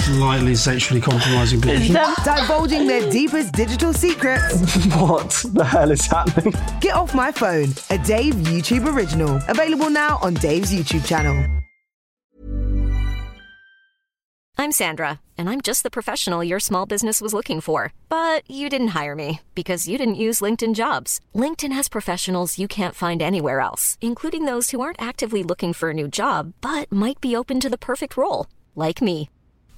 Slightly sexually compromising people. Divulging their deepest digital secrets. What the hell is happening? Get Off My Phone, a Dave YouTube original. Available now on Dave's YouTube channel. I'm Sandra, and I'm just the professional your small business was looking for. But you didn't hire me because you didn't use LinkedIn jobs. LinkedIn has professionals you can't find anywhere else, including those who aren't actively looking for a new job but might be open to the perfect role, like me.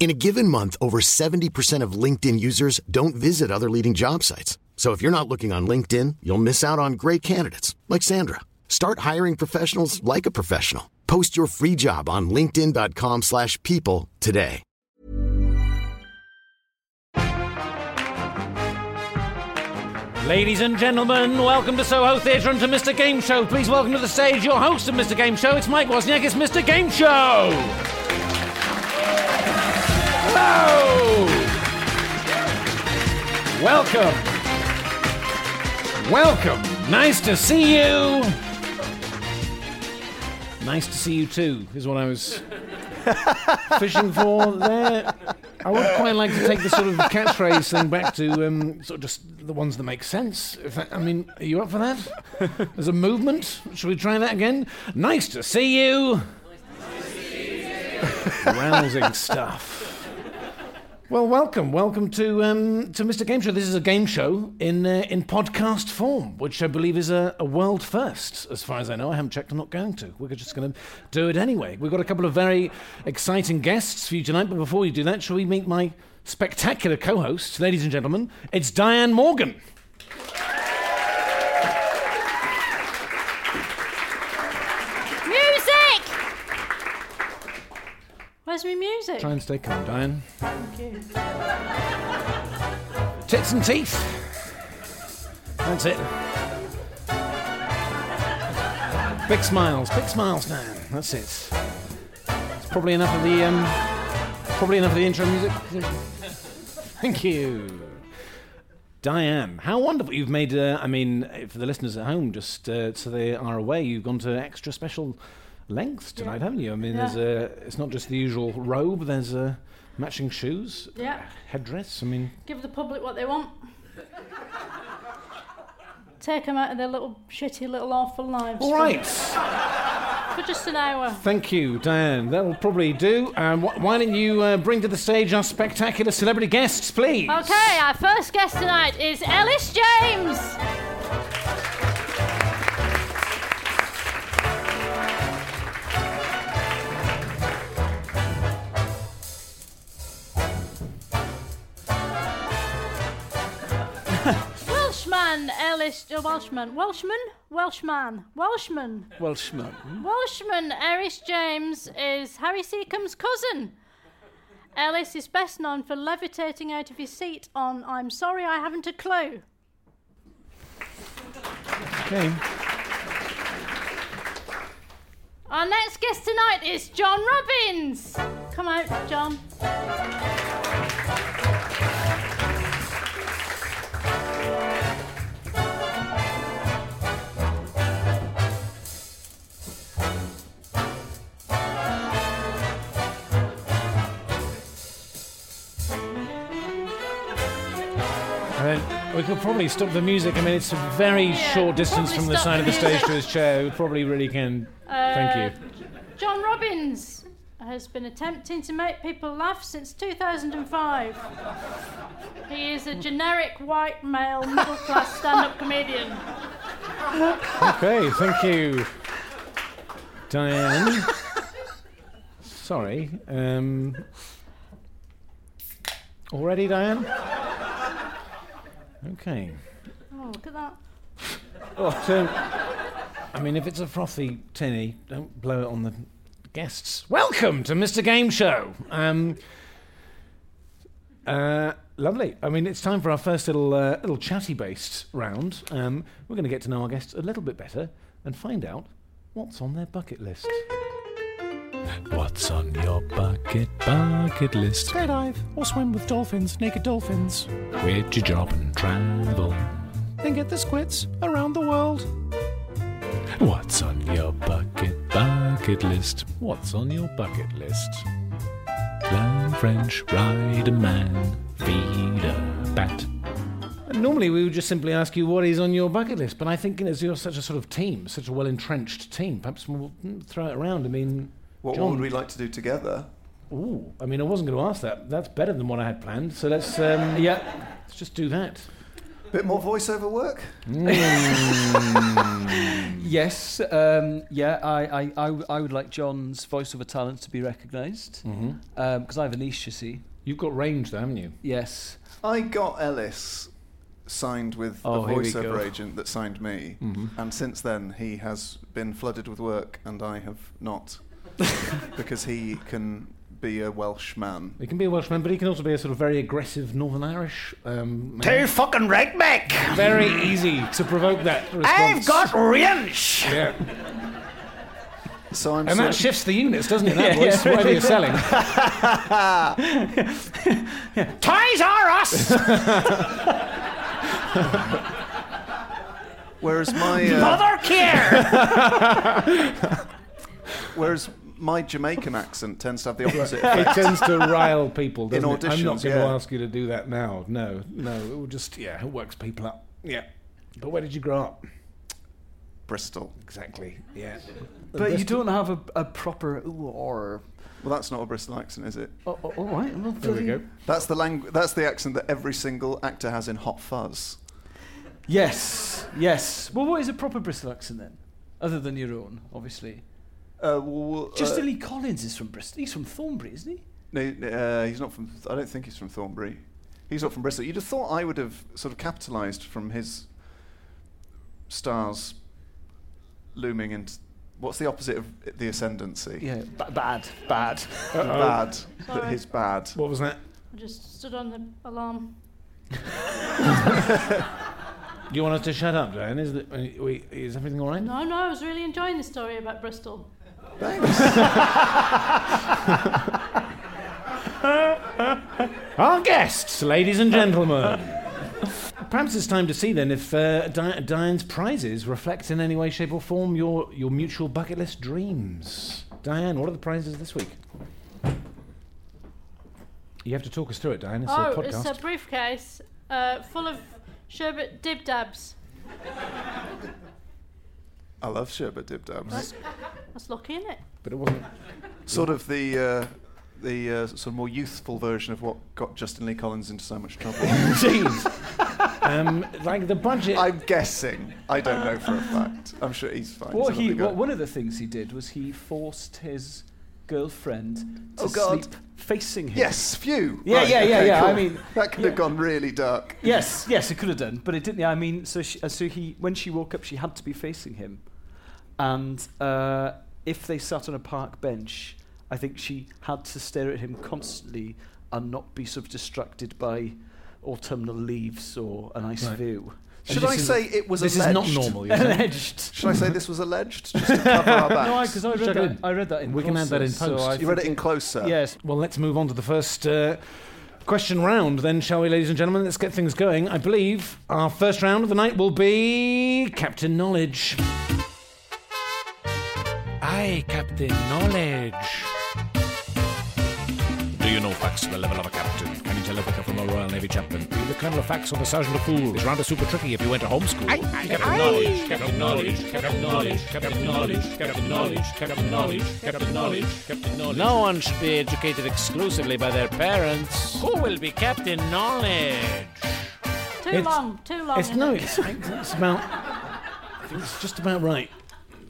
In a given month, over 70% of LinkedIn users don't visit other leading job sites. So if you're not looking on LinkedIn, you'll miss out on great candidates like Sandra. Start hiring professionals like a professional. Post your free job on linkedin.com/people today. Ladies and gentlemen, welcome to Soho Theatre and to Mr. Game Show. Please welcome to the stage your host of Mr. Game Show. It's Mike Wozniak. It's Mr. Game Show. Hello. Welcome. Welcome. Nice to see you. Nice to see you too, is what I was fishing for there. I would quite like to take the sort of catchphrase thing back to um, sort of just the ones that make sense. If that, I mean, are you up for that? As a movement, should we try that again? Nice to see you. Rousing stuff. Well, welcome, welcome to um, to Mr. Game Show. This is a game show in uh, in podcast form, which I believe is a, a world first, as far as I know. I haven't checked. I'm not going to. We're just going to do it anyway. We've got a couple of very exciting guests for you tonight. But before we do that, shall we meet my spectacular co-host, ladies and gentlemen? It's Diane Morgan. Music! Where's my music? Try and stay calm, Diane. Thank you. Tits and teeth. That's it. Big smiles, big smiles, Dan. That's it. It's probably enough of the um, probably enough of the intro music. Thank you, Diane. How wonderful you've made. Uh, I mean, for the listeners at home, just uh, so they are aware, you've gone to extra special lengths tonight, haven't you? I mean, Yeah. there's a. It's not just the usual robe. There's a matching shoes, Yeah. headdress. I mean, Give the public what they want. Take them out of their little shitty little awful lives. All right. for- For just an hour. Thank you, Diane. That will probably do. Um, wh- why don't you uh, bring to the stage our spectacular celebrity guests, please? Okay, our first guest tonight is Ellis James. Welshman Ellis, uh, Welshman, Welshman, Welshman, Welshman, Welshman. Welshman Ellis James is Harry Secombe's cousin. Ellis is best known for levitating out of his seat on I'm Sorry I Haven't a Clue. Okay. Our next guest tonight is John Robbins. Come out, John. We could probably stop the music. I mean, it's a very Yeah, short distance from the side of the the stage to his chair. We probably really can. Thank Uh, you. John Robbins has been attempting to make people laugh since 2005. He is a generic white male middle class stand up comedian. Okay, thank you, Diane. Sorry. Um, already, Diane? Okay. Oh, look at that. So, I mean, if it's a frothy tinny, don't blow it on the guests. Welcome to Mr. Game Show. Um, uh, lovely. I mean, it's time for our first little uh, little chatty-based round. Um, we're going to get to know our guests a little bit better and find out what's on their bucket list. What's on your bucket bucket list? Skydive or swim with dolphins, naked dolphins. Quit your job and travel. Then get the squits around the world. What's on your bucket bucket list? What's on your bucket list? Learn French, ride a man, feed a bat. Normally, we would just simply ask you what is on your bucket list, but I think as you're such a sort of team, such a well-entrenched team, perhaps we'll mm, throw it around. I mean, What, John. what would we like to do together? Ooh, I mean, I wasn't going to ask that. That's better than what I had planned. So let's, um, yeah, let's just do that. Bit more voiceover work? Yes, um, yeah, I, I, I, w- I would like John's voiceover talent to be recognised. Because I have a niche, you see. You've got range, though, haven't you? Yes. I got Ellis signed with Oh, a voiceover agent that signed me, and since then he has been flooded with work, and I have not, because he can be a Welsh man. He can be a Welshman, but he can also be a sort of very aggressive Northern Irish. Um, man. Too fucking right back. Very easy to provoke that response. I've got range. Yeah. So I'm And sort that shifts the units, doesn't it? That voice, whatever you're selling. Toys R Us. whereas my uh, Mother care. whereas my Jamaican accent tends to have the opposite It tends to rile people, In doesn't it? I'm not auditions, going to yeah. ask you to do that now. No, no. It will just, yeah, it works people up. Yeah. But where did you grow up? Bristol. Exactly. Yeah. But you don't have a, a proper ooh or. Well, that's not a Bristol accent, is it? Oh, oh, all right. Well, There we go. That's the langu- That's the accent that every single actor has in Hot Fuzz. Yes, yes. Well, what is a proper Bristol accent then? Other than your own, obviously. Uh, well, Just uh, Lee Collins is from Bristol. He's from Thornbury, isn't he? No, uh, he's not from. I don't think he's from Thornbury. He's not from Bristol. You'd have thought I would have sort of capitalised from his stars looming into. What's the opposite of the ascendancy? Yeah, ba- bad, bad. Bad. That Sorry. his bad. What was that? I just stood on the alarm. Do you want us to shut up, Dan? Is, it, uh, we, is everything all right? No, no, I was really enjoying the story about Bristol. Our guests, ladies and gentlemen. Perhaps it's time to see then if uh, Di- Diane's prizes reflect in any way, shape, or form your, your mutual bucket list dreams. Diane, what are the prizes this week? You have to talk us through it, Diane. It's a oh, podcast. it's a briefcase uh, full of sherbet dib dabs. I love sherbet dib dabs. That's lucky, isn't it? But it wasn't. sort of the uh, the uh, sort of more youthful version of what got Justin Lee Collins into so much trouble. Jeez. um, like the budget. I'm guessing. I don't know for a fact. I'm sure he's fine. What he, what, one of the things he did was he forced his girlfriend to Oh, God. sleep facing him. Yes, phew. Yeah, Right, yeah, yeah, okay, yeah. cool. I mean, that could have gone really dark. Yes, yes, it could have done, but it didn't. Yeah, I mean, so she, uh, so he when she woke up, she had to be facing him, and uh, if they sat on a park bench, I think she had to stare at him constantly and not be sort of distracted by autumnal leaves or a nice Right. view. Should I say it was this alleged? is not normal. You're? Alleged. Should I say this was alleged just to cover our backs? No, because I, read that. in. I read that in. We can add that in Closer, so post. You read it in closer. Yes. Well, let's move on to the first uh, question round, then, shall we, ladies and gentlemen? Let's get things going. I believe our first round of the night will be Captain Knowledge. Aye, Captain Knowledge. Do you know facts to the level of a captain? Can you tell a vicar from a Royal Navy chaplain? Be the Colonel of Facts or the Sergeant of Fools? Is rather super tricky if you went to homeschool. Captain Knowledge, Captain Knowledge, Captain Knowledge, Captain Knowledge, Captain Knowledge, Captain Knowledge, Captain Knowledge, Captain Knowledge. No one should be educated exclusively by their parents. Who will be Captain Knowledge? Too It's- long, too long. It's isn't no, it's, it's about. I think it's just about right.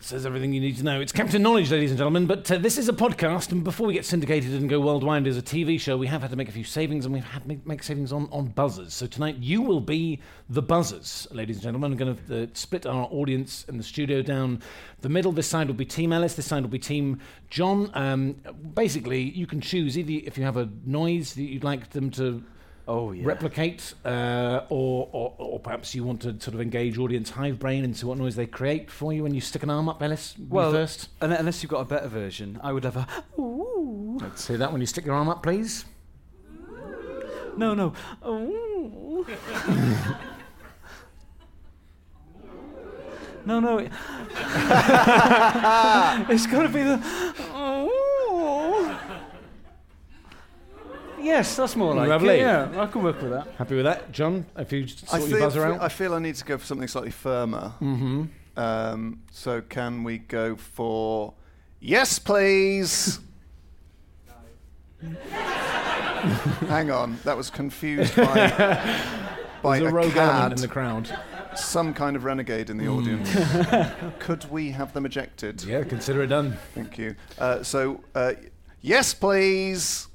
Says everything you need to know. It's Captain Knowledge, ladies and gentlemen. But uh, this is a podcast, and before we get syndicated and go worldwide as a TV show, we have had to make a few savings, and we've had to make, savings on, on buzzers. So tonight, you will be the buzzers, ladies and gentlemen. I'm going to uh, split our audience in the studio down the middle. This side will be Team Ellis. This side will be Team John. Um, basically, you can choose either if you have a noise that you'd like them to Oh yeah. replicate, uh, or, or or perhaps you want to sort of engage audience hive brain see what noise they create for you when you stick an arm up, Ellis. you well, first. un- unless you've got a better version, I would have a. Ooh. Let's see that when you stick your arm up, please. No, no. Ooh. no, no. it- it's got to be the. Ooh. Yes, that's more like Lovely. it. Yeah, I can work with that. Happy with that, John? If you sort I your feel, buzzer out. I feel I need to go for something slightly firmer. mm-hmm. Um, so can we go for yes, please? Hang on, that was confused by, by There's a a rogue element in the crowd. some kind of renegade in the Hmm. audience. Could we have them ejected? Yeah, consider it done. Thank you. Uh, so, uh, yes, please.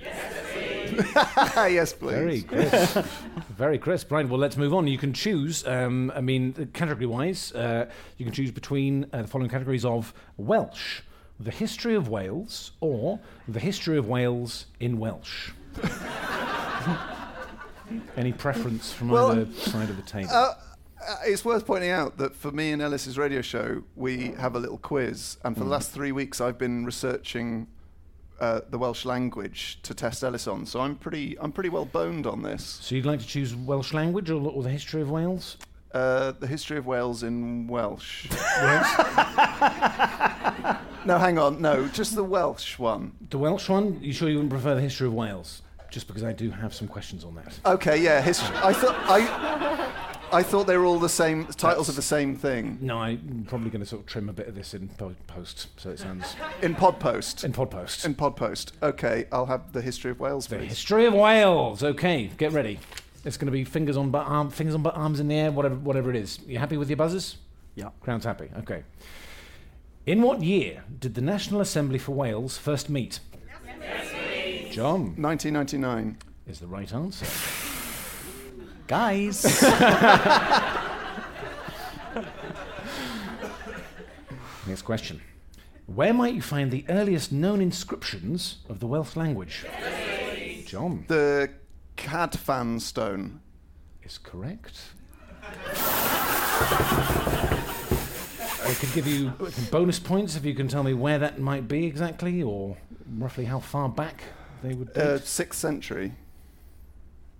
Yes, please. Very crisp. Very crisp. Right, well, let's move on. You can choose, um, I mean, category wise, uh, you can choose between uh, the following categories of Welsh, the history of Wales, or the history of Wales in Welsh. Any preference from Well, either side of the table? Uh, uh, it's worth pointing out that for me and Ellis's radio show, we have a little quiz, and for the last three weeks, I've been researching uh, the Welsh language to test Ellis on. So I'm pretty, I'm pretty well boned on this. so you'd like to choose Welsh language or, or the history of Wales? Uh, the history of Wales in Welsh. no, hang on. No, just the Welsh one. The Welsh one? You sure you wouldn't prefer the history of Wales? Just because I do have some questions on that. Okay, yeah. History. I thought I, I thought they were all the same titles of the same thing No, I'm probably going to sort of trim a bit of this in po- post, so it sounds in pod post. in pod post. In pod post. Okay, I'll have the history of Wales, The please. history of Wales. Okay, get ready. It's going to be fingers on butt, arm, fingers on butt, arms in the air, whatever, whatever it is. You happy with your buzzers? Yeah. Crown's happy. Okay. In what year did the National Assembly for Wales first meet? John 1999. is the right answer. Guys. Next question. Where might you find the earliest known inscriptions of the Welsh language? John The Cadfan Stone. is correct. I could give you bonus points if you can tell me where that might be exactly, or roughly how far back they would date. Uh, sixth century.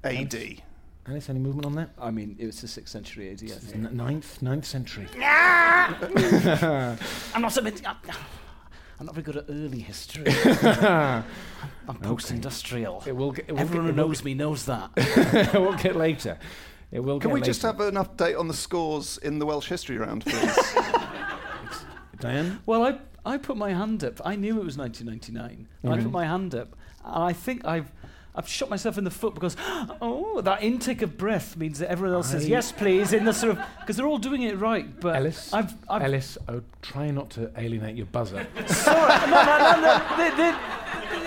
AD. Alice, any movement on that? I mean, it was the sixth century AD. I think. N- ninth, ninth century. I'm not so bit- I'm not very good at early history. I'm post-industrial. It will get. It will Everyone who get, it will knows me knows that. get- it will get later. It will. Can get we just have an update on the scores in the Welsh history round, please? Diane? Well, I I put my hand up. I knew it was 1999. and I put my hand up, and I think I've. I've shot myself in the foot because, oh, that intake of breath means that everyone else says yes, please, in the sort of because they're all doing it right. But Ellis, I've, I've Ellis, oh, try not to alienate your buzzer. sorry, no, no, no, no, they- they-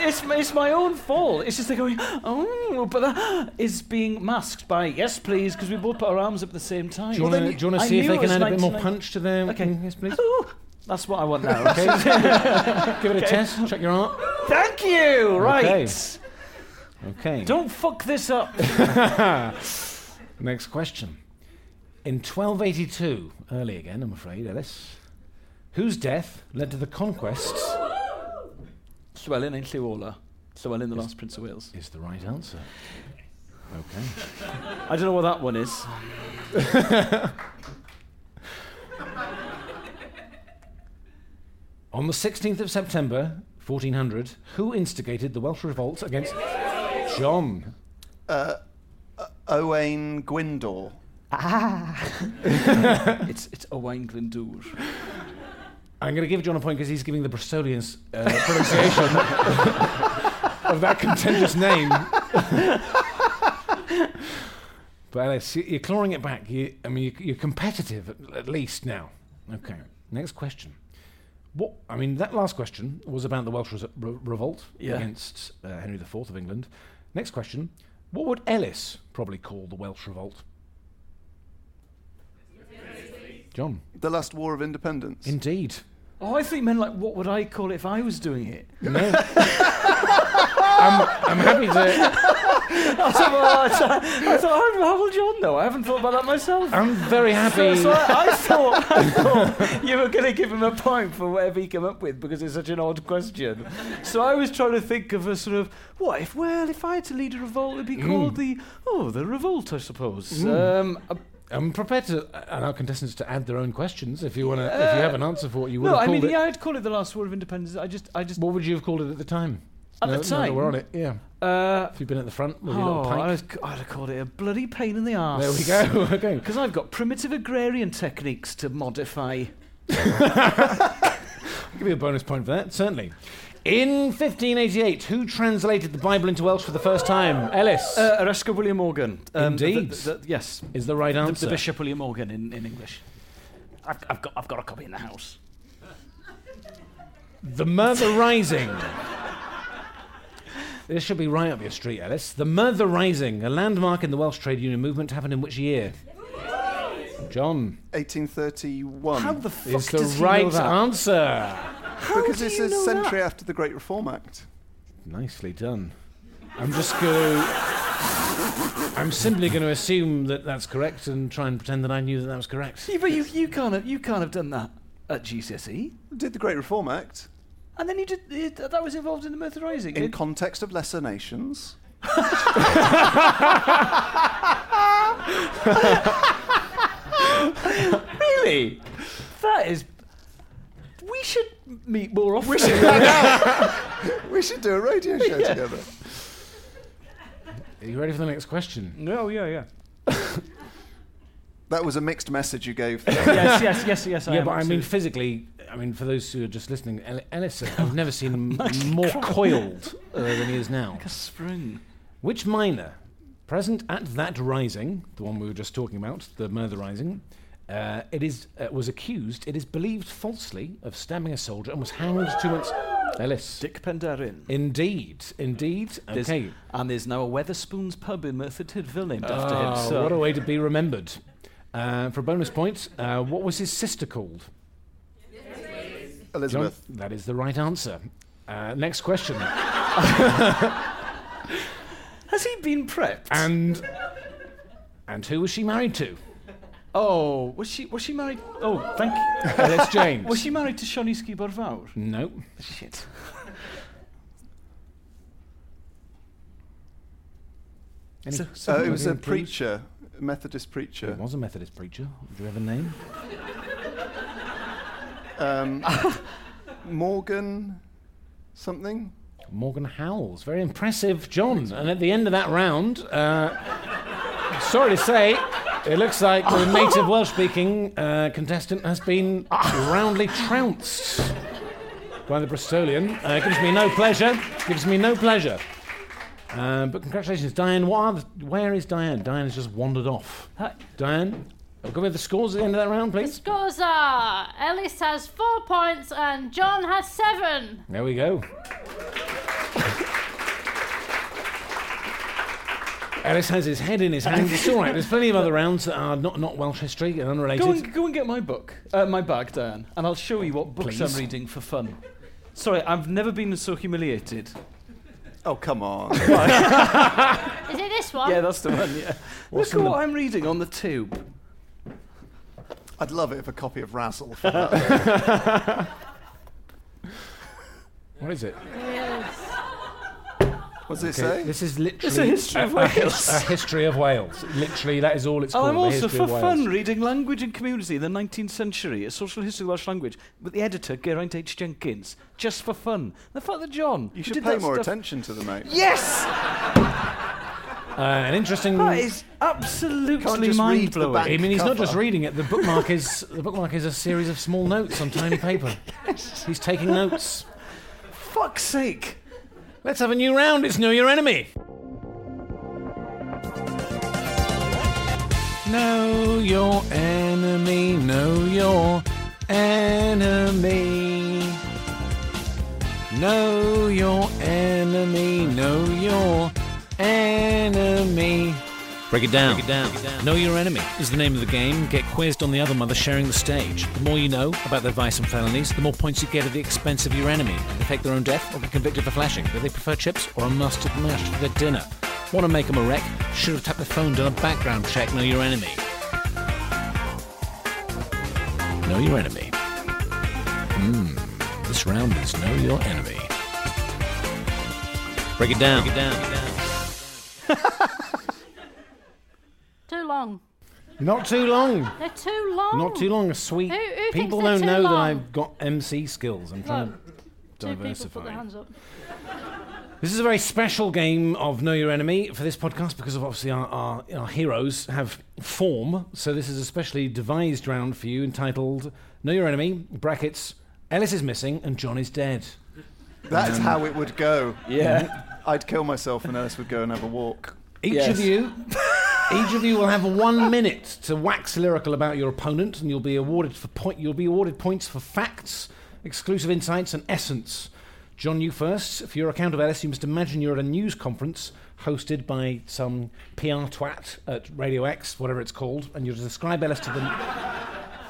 it's it's my own fault. It's just they're going, oh, but that is being masked by yes, please, because we both put our arms up at the same time. Do you want to I see if they can add a bit more 99 punch to them? Okay. Mm, Yes, please. Ooh, that's what I want now. Okay. Give it a test. Check your arm. Thank you. Right. Okay. Don't fuck this up. Next question. In 1282, early again, I'm afraid, Ellis, whose death led to the conquests Llywelyn ein Llyw Olaf. Llywelyn, the last Prince of Wales. is the right answer. Okay. I don't know what that one is. On the 16th of September, 1400, who instigated the Welsh revolt against John? uh, uh, Owain Gwyndor. it's it's Owain Glyndŵr. I'm going to give John a point because he's giving the Bristolian uh, pronunciation of that contentious name. but Alice, you- you're clawing it back. You, I mean, you- you're competitive at, at least now. Okay. Next question. What I mean, that last question was about the Welsh Res- re- revolt Yeah. against uh, Henry IV of England. Next question. What would Ellis probably call the Welsh revolt? John. The last war of independence. Indeed. Oh, I think meant like, what would I call it if I was doing it? No. I'm, I'm happy to. I thought, well, I thought, how will John know? I haven't thought about that myself. I'm very happy. So, so I, I thought, I thought you were going to give him a point for whatever he came up with because it's such an odd question. So I was trying to think of a sort of what if? Well, if I had to lead a revolt, it'd be called the oh the revolt, I suppose. Mm. Um, uh, I'm prepared to allow contestants to add their own questions if you want to. if you have an answer for what you would no, have I mean, it. yeah, I'd call it the last war of independence. I just, I just. What would you have called it at the time? At No- the time, we're on it. Yeah. Uh, If you've been at the front with your oh, little. I'd, have- I'd have called it a bloody pain in the arse. There we go. okay. Because I've got primitive agrarian techniques to modify. I'll give you a bonus point for that, certainly. In 1588, who translated the Bible into Welsh for the first time? Ellis. Uh, William Morgan. Um, Indeed. the- the- yes. is the right answer. the Bishop William Morgan in, in English. I've, I've, got, I've got a copy in the house. The Merthyr Rising. This should be right up your street, Ellis. The Merthyr Rising, a landmark in the Welsh trade union movement, happened in which year? John 1831. How the fuck is the does he right know that? answer. because do it's you a know century that? after the Great Reform Act. Nicely done. I'm just going to. I'm simply going to assume that that's correct and try and pretend that I knew that that was correct. Yeah, but you, you, can't have, you can't have done that at GCSE. Did the Great Reform Act And then you did. It, that was involved in the Merthyr Rising. in It- context of lesser nations. really? That is. We should meet more often. We should hang out. we should do a radio show Yeah. together. Are you ready for the next question? No, yeah, yeah. That was a mixed message you gave. there. yes, yes, yes, yes. I yeah, am but I mean, absolutely. physically, I mean, for those who are just listening, El- Ellis, I've never seen him more coiled uh, than he is now. like a spring. Which miner, present at that rising, the one we were just talking about, the Merthyr Rising, uh, it is uh, was accused, it is believed falsely, of stabbing a soldier and was hanged two months. Ellis. Dick Penderyn. Indeed, indeed. There's- Okay. And there's now a Wetherspoons pub in Merthyr Tydfil named after him. Ah, So What a way to be remembered. Uh, for a bonus point, uh, what was his sister called? John? Elizabeth. That is the right answer. Uh, next question. Has he been prepped? and and who was she married to? oh, was she was she married? Oh, thank you. Ellis James. Was she married to Sionisky Borfawr? No. Shit. Any- So- Uh, it was a any preacher, a Methodist preacher. It was a Methodist preacher. Do you have a name? Um, Morgan something? Morgan Howells. Very impressive, John. And at the end of that round, uh, sorry to say, it looks like the native Welsh speaking uh, contestant has been roundly trounced by the Bristolian. Uh, gives me no pleasure. Gives me no pleasure. Uh, but congratulations, Diane. What are the, where is Diane? Diane has just wandered off. Hi. Diane, go with the scores at the end of that round, please. The scores are Ellis has four points and John has seven. There we go. Ellis has his head in his hands. It's all right. There's plenty of other rounds that are not, not Welsh history and unrelated. Go and, go and get my book, uh, my bag, Dan, and I'll show you what books Please. I'm reading for fun. Sorry, I've never been so humiliated. Oh, come on. Is it this one? Yeah, that's the one, yeah. What's Look in at the- what I'm reading on the tube. I'd love it if a copy of Razzle. for that. What is it? What does it say? This is literally It's a history of a, Wales. a history of Wales. Literally, that is all it's And called. I'm the also, history for of Wales. fun, reading Language and Community in the 19th Century, a social history of Welsh language, with the editor, Geraint H. Jenkins, just for fun. The fact that John. You should did pay that more stuff- attention to the mate. Yes! Uh, an interesting. That is Can't absolutely just mind read the blowing. back. I mean, he's not just reading it. The bookmark is the bookmark is a series of small notes on tiny paper. He's taking notes. Fuck's sake! Let's have a new round. It's Know Your Enemy. Know your enemy, know your enemy. Know your enemy. Know your Break it down. Break it down. Know Your Enemy is the name of the game. Get quizzed on the other mother sharing the stage. The more you know about their vice and felonies, the more points you get at the expense of your enemy. They fake their own death or get convicted for flashing. Do they prefer chips or a mustard mash for their dinner? Want to make them a wreck? Should have tapped their phone, done a background check. Know Your Enemy. Know Your Enemy. Hmm. This round is Know Your Enemy. Break it down. Break it down. Too long. Not too long. They're too long. Not too long. A sweet. Who- who people don't too know that? I've got MC skills. I'm trying Look, to Two people diversify. put their hands up. This is a very special game of Know Your Enemy for this podcast because of obviously our, our, our heroes have form. So this is a specially devised round for you entitled Know Your Enemy, brackets, Ellis is missing and John is dead. That's how it would go. Yeah. I'd kill myself and Ellis would go and have a walk. Each Yes. of you, each of you will have one minute to wax lyrical about your opponent, and you'll be awarded for point. You'll be awarded points for facts, exclusive insights, and essence. John, you first. For your account of Ellis, you must imagine you're at a news conference hosted by some PR twat at Radio X, whatever it's called, and you're to describe Ellis to the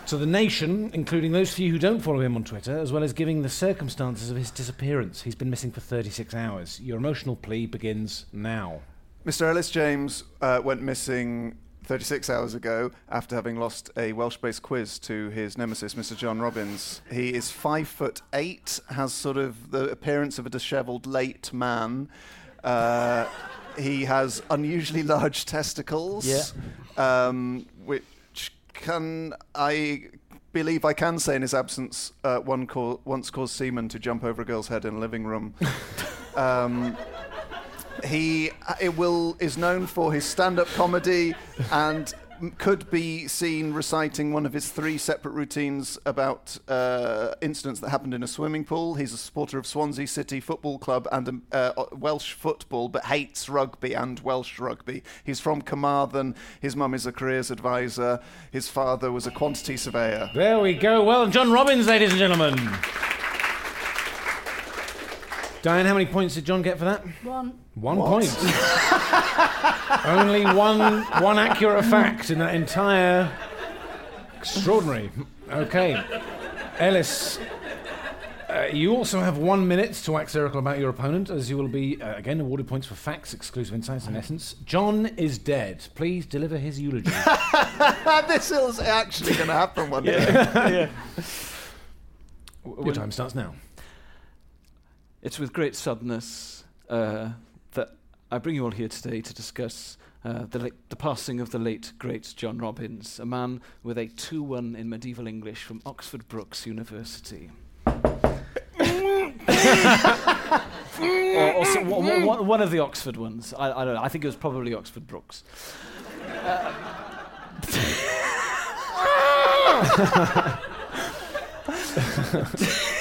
to the nation, including those few who don't follow him on Twitter, as well as giving the circumstances of his disappearance. He's been missing for 36 hours. Your emotional plea begins now. Mr. Ellis James uh, went missing 36 hours ago after having lost a Welsh-based quiz to his nemesis, Mr. John Robbins. He is five foot eight, has sort of the appearance of a dishevelled late man. Uh, he has unusually large testicles, Yeah. um, which can I believe I can say in his absence uh, one once caused semen to jump over a girl's head in a living room. um, he uh, it will is known for his stand-up comedy and could be seen reciting one of his three separate routines about uh, incidents that happened in a swimming pool. He's a supporter of Swansea City Football Club and um, uh, Welsh football, but hates rugby and Welsh rugby. He's from Carmarthen. His mum is a careers advisor. His father was a quantity surveyor. There we go. Well, John Robbins, ladies and gentlemen. Diane, how many points did John get for that? One. One What? point. Only one one accurate fact in that entire. Extraordinary. Okay. Ellis, uh, you also have one minute to wax lyrical about your opponent, as you will be, uh, again, awarded points for facts, exclusive insights, and essence. John is dead. Please deliver his eulogy. this is actually going to happen one day. yeah. Your time starts now. It's with great sadness uh, that I bring you all here today to discuss uh, the, late, the passing of the late, great John Robbins, a man with a 2 1 in medieval English from Oxford Brookes University. or, or so- one- one- one- one of the Oxford ones. I, I don't know. I think it was probably Oxford Brookes.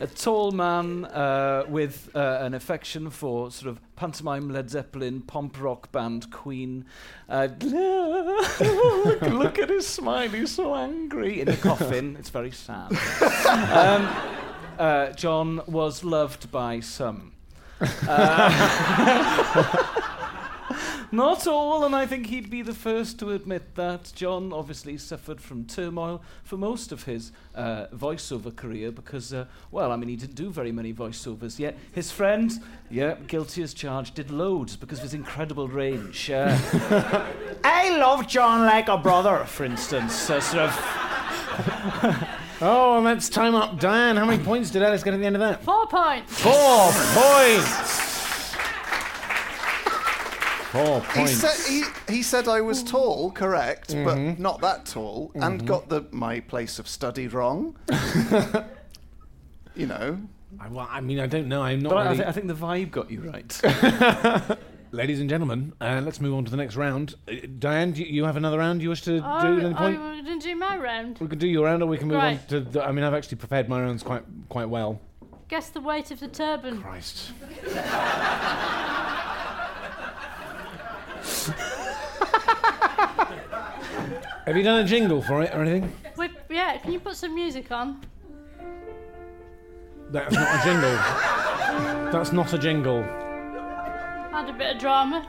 a tall man uh, with uh, an affection for sort of pantomime Led Zeppelin, pomp rock band Queen. Uh, look, look at his smile, he's so angry. In the coffin, it's very sad. um, uh, John was loved by some. Uh, Not all, and I think he'd be the first to admit that. John obviously suffered from turmoil for most of his uh, voiceover career because, uh, well, I mean, he didn't do very many voiceovers, yet his friend, yeah, guilty as charged, did loads because of his incredible range. Uh, I love John like a brother, for instance. Uh, sort of. Oh, and that's time up. Diane, how many points did Ellis get at the end of that? Four points. Four points. Four He said, he, he said I was tall, correct, but not that tall, and got the my place of study wrong. you know, I, well, I mean, I don't know. I'm not But I, I, really... I think the vibe got you right. Ladies and gentlemen, uh, let's move on to the next round. Uh, Diane, do you, you have another round you wish to Oh, do at any oh, point? we're going to do my round. We can do your round, or we can move Right. on to. The, I mean, I've actually prepared my rounds quite quite well. Guess the weight of the turban. Christ. Have you done a jingle for it or anything? We, yeah, Yeah, can you put some music on? That's not a jingle. That's not a jingle. Add a bit of drama.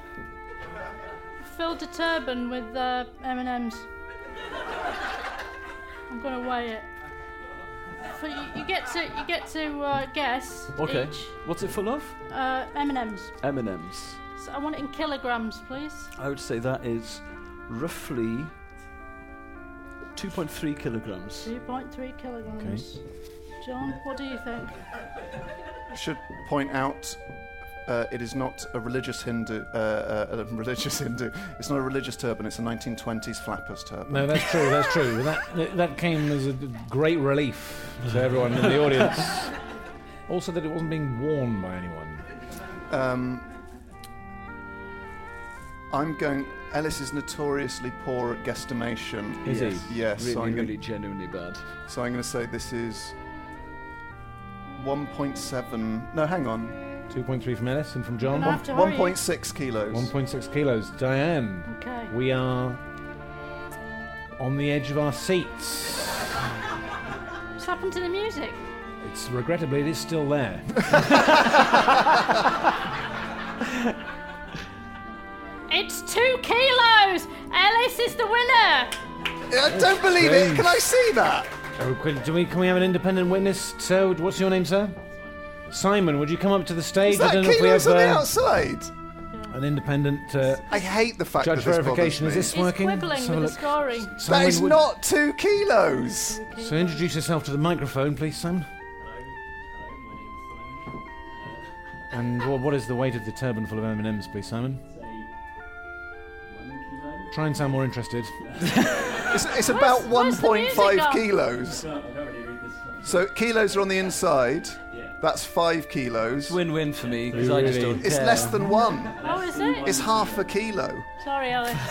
Filled a turban with uh, M&Ms. I'm gonna weigh it. For you, you get to you get to uh, guess Okay. each What's it full of? uh, M&Ms. M&Ms. So I want it in kilograms, please. I would say that is roughly 2.3 kilograms. 2.3 kilograms. John, what do you think? Should point out. Uh, it is not a religious Hindu, uh, uh, a religious Hindu. It's not a religious turban. It's a 1920s flappers turban. No, that's true. That's true. That that came as a great relief to everyone in the audience. Also, that it wasn't being worn by anyone. Um, I'm going. Ellis is notoriously poor at guesstimation. Is yes. he? Yes. Really, so I'm gonna, really genuinely bad. So I'm going to say this is 1.7. No, hang on. 2.3 from Ellis and from John. Gonna have to hurry. 1.6 kilos. 1.6 kilos. Diane, Okay. we are on the edge of our seats. What's happened to the music? It's regrettably it is still there. It's two kilos! Ellis is the winner! I don't believe it. Can I see that? Oh, could- do we, can we have an independent witness? So, what's your name, sir? Simon, would you come up to the stage? Is that I don't know if we have kilos on the uh, outside? an independent uh, I hate the fact judge that this verification. Is bothers this me. He's working? quibbling Let's have a the look. scoring. That Simon, is would- not two kilos. So introduce yourself to the microphone, please, Simon. And wha- what is the weight of the turban full of M&Ms, please, Simon? Try and sound more interested. It's, it's about where's the music 1.5 gone? kilos. So kilos are on the inside. That's five kilos. Win-win for me because You I just don't It's care. less than one. Oh, is it? It's half a kilo. Sorry, Alex.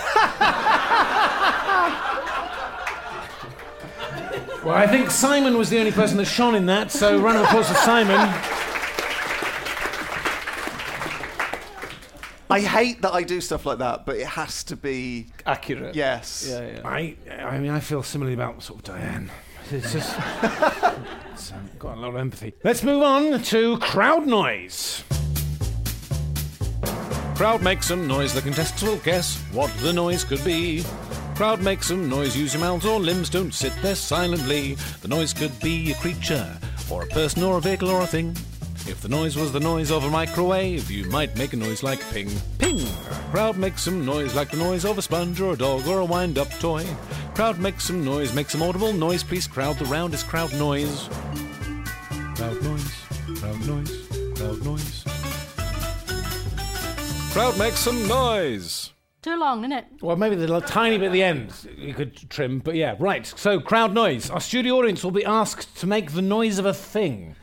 Well, I think Simon was the only person that shone in that, so round of applause for Simon. I hate that I do stuff like that, but it has to be accurate. yes. Yeah, yeah. I, I mean, I feel similarly about sort of Diane. It's just it's, um, got a lot of empathy. Let's move on to crowd noise. Crowd makes some noise, the contestants will guess what the noise could be. Crowd makes some noise, use your mouths or limbs, don't sit there silently. The noise could be a creature, or a person, or a vehicle, or a thing. If the noise was the noise of a microwave, you might make a noise like ping, ping. Crowd makes some noise like the noise of a sponge or a dog or a wind up toy. Crowd makes some noise, make some audible noise, please crowd the round is crowd noise. Crowd noise, crowd noise, crowd noise. Crowd makes some noise. Too long, isn't it? Well, maybe the little tiny bit at the end you could trim, but yeah, right. So, crowd noise. Our studio audience will be asked to make the noise of a thing.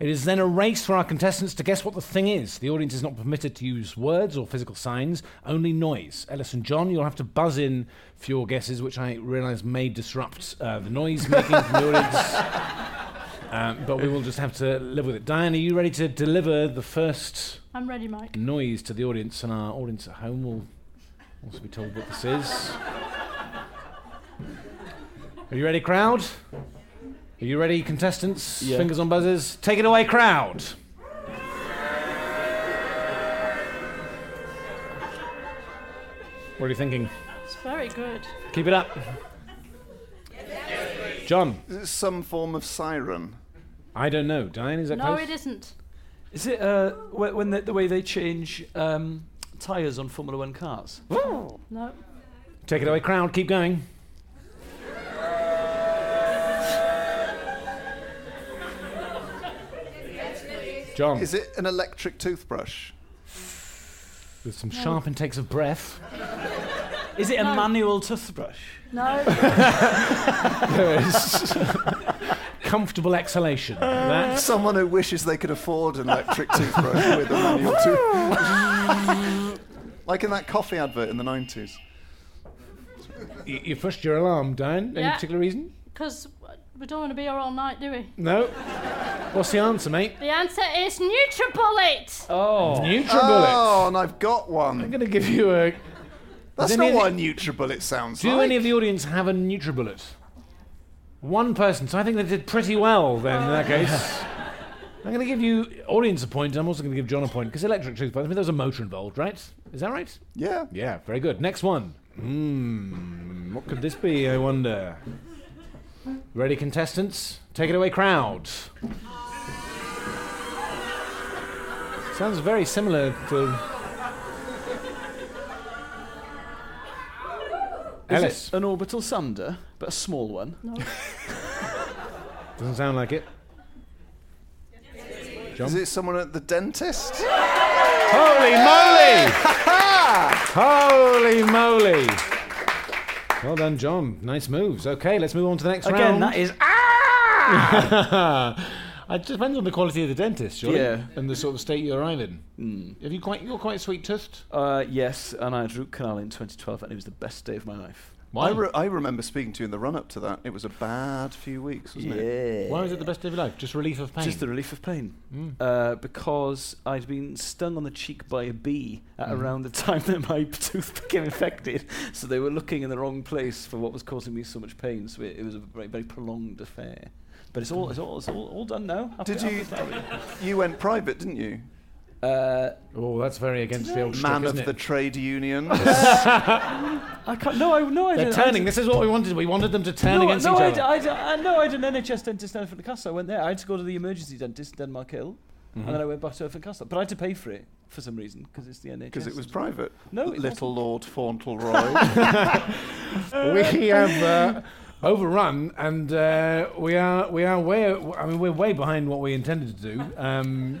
It is then a race for our contestants to guess what the thing is. The audience is not permitted to use words or physical signs, only noise. Ellis and John, you'll have to buzz in for your guesses, which I realise may disrupt uh, the noise making from the audience. Um, but we will just have to live with it. Diane, are you ready to deliver the first I'm ready, Mike. noise to the audience? And our audience at home will also be told what this is. Are you ready, crowd? Are you ready, contestants? Yeah. Fingers on buzzers. Take it away, crowd. What are you thinking? It's very good. Keep it up. John, Is it some form of siren? I don't know. Diane, is that No, close? it isn't. Is it uh, wh- when the, the way they change um, tyres on Formula One cars? No. Take it away, crowd. Keep going. John, Is it an electric toothbrush? with some sharp intakes of breath. Is it a No. manual toothbrush? No. There is comfortable exhalation. That's Someone who wishes they could afford an electric toothbrush with a manual toothbrush. like in that coffee advert in the 90s. you, you pushed your alarm, Diane. Any Yeah. particular reason? Because we don't want to be here all night, do we? No. What's the answer, mate? The answer is NutriBullet. Oh, NutriBullet. Oh, and I've got one. I'm one. going to give you a. That's Does not any what a of NutriBullet sounds like. Do like. any of the audience have a NutriBullet? One person. So I think they did pretty well then in that case. I'm going to give you audience a point. and I'm also going to give John a point because electric toothbrush. I mean, there was a motor involved, right? Is that right? Yeah. Yeah. Very good. Next one. Hmm. What could this be? I wonder. Ready, contestants? Take it away, crowd. Sounds very similar to. Is Elis. it an orbital sander, but a small one? No. Doesn't sound like it. Is it someone at the dentist? Holy moly! Holy moly! Well done, John. Nice moves. Okay, let's move on to the next round. Again, round. that is Ah! it depends on the quality of the dentist, surely, Yeah. and the sort of state you arrive in. Have you quite? You're quite sweet toothed. Uh, yes, and I had root canal in 2012, and it was the best day of my life. I, re- I remember speaking to you in the run up to that. It was a bad few weeks, wasn't it? Yeah. Why was it the best day of your life? Just relief of pain. Just the relief of pain. Mm. Uh, because I'd been stung on the cheek by a bee at Mhm. around the time that my tooth became infected. So they were looking in the wrong place for what was causing me so much pain. So it, it was a very, very prolonged affair. But it's all, it's all, it's all, all done now. Happy- Did you? happy- You went private, didn't you? Uh, oh, that's very against the old man shtick, of isn't the trade union. I can't. No, I no. I They're didn't- I turning. did- This is what we wanted. We wanted them to turn no, against no, each I, other. d- I, d- I, no, I had an NHS dentist in Elephant and Castle. I went there. I had to go to the emergency dentist in Denmark Hill, Mhm. and then I went back to Elephant Castle. But I had to pay for it for some reason because it's the NHS. Because it was private. No, it Little Lord Fauntleroy. we have uh, overrun, and uh, we are we are way. I mean, we're way behind what we intended to do. Um,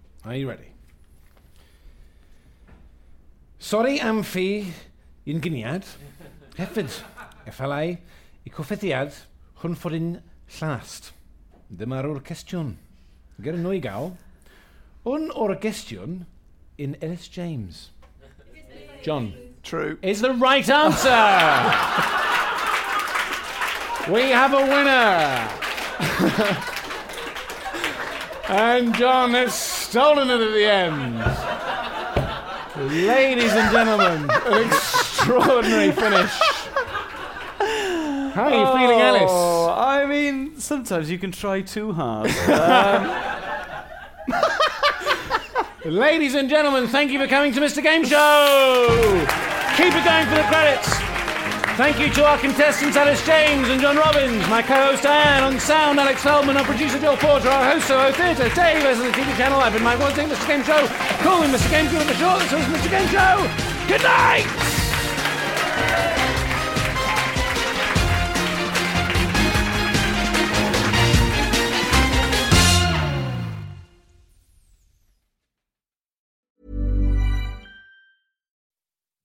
Are you ready? Sorry am fi yn gyniad, hefyd effallai i coffethiad hwn fod yn llast. Dyma'r o'r cwestiwn. Gyda nhw i gael. Hwn o'r cwestiwn in Elis James. John. True. Is the right answer. we have a winner. and John has stolen it at the end. Ladies and gentlemen, an extraordinary finish. How are you feeling, Elis? Oh, I mean, sometimes you can try too hard. Um, Ladies and gentlemen, thank you for coming to Mr. Game Show. Keep it going for the credits. Thank you to our contestants Elis James and John Robins, my co-host Anne on sound, Alex Feldman, our producer Joel Porter, our host of Theatre, Dave as the TV channel. I've been Mike Wanting, Mr. Game Show. Call me Mr. Game Show for short. This was Mr. Game Show. Good night.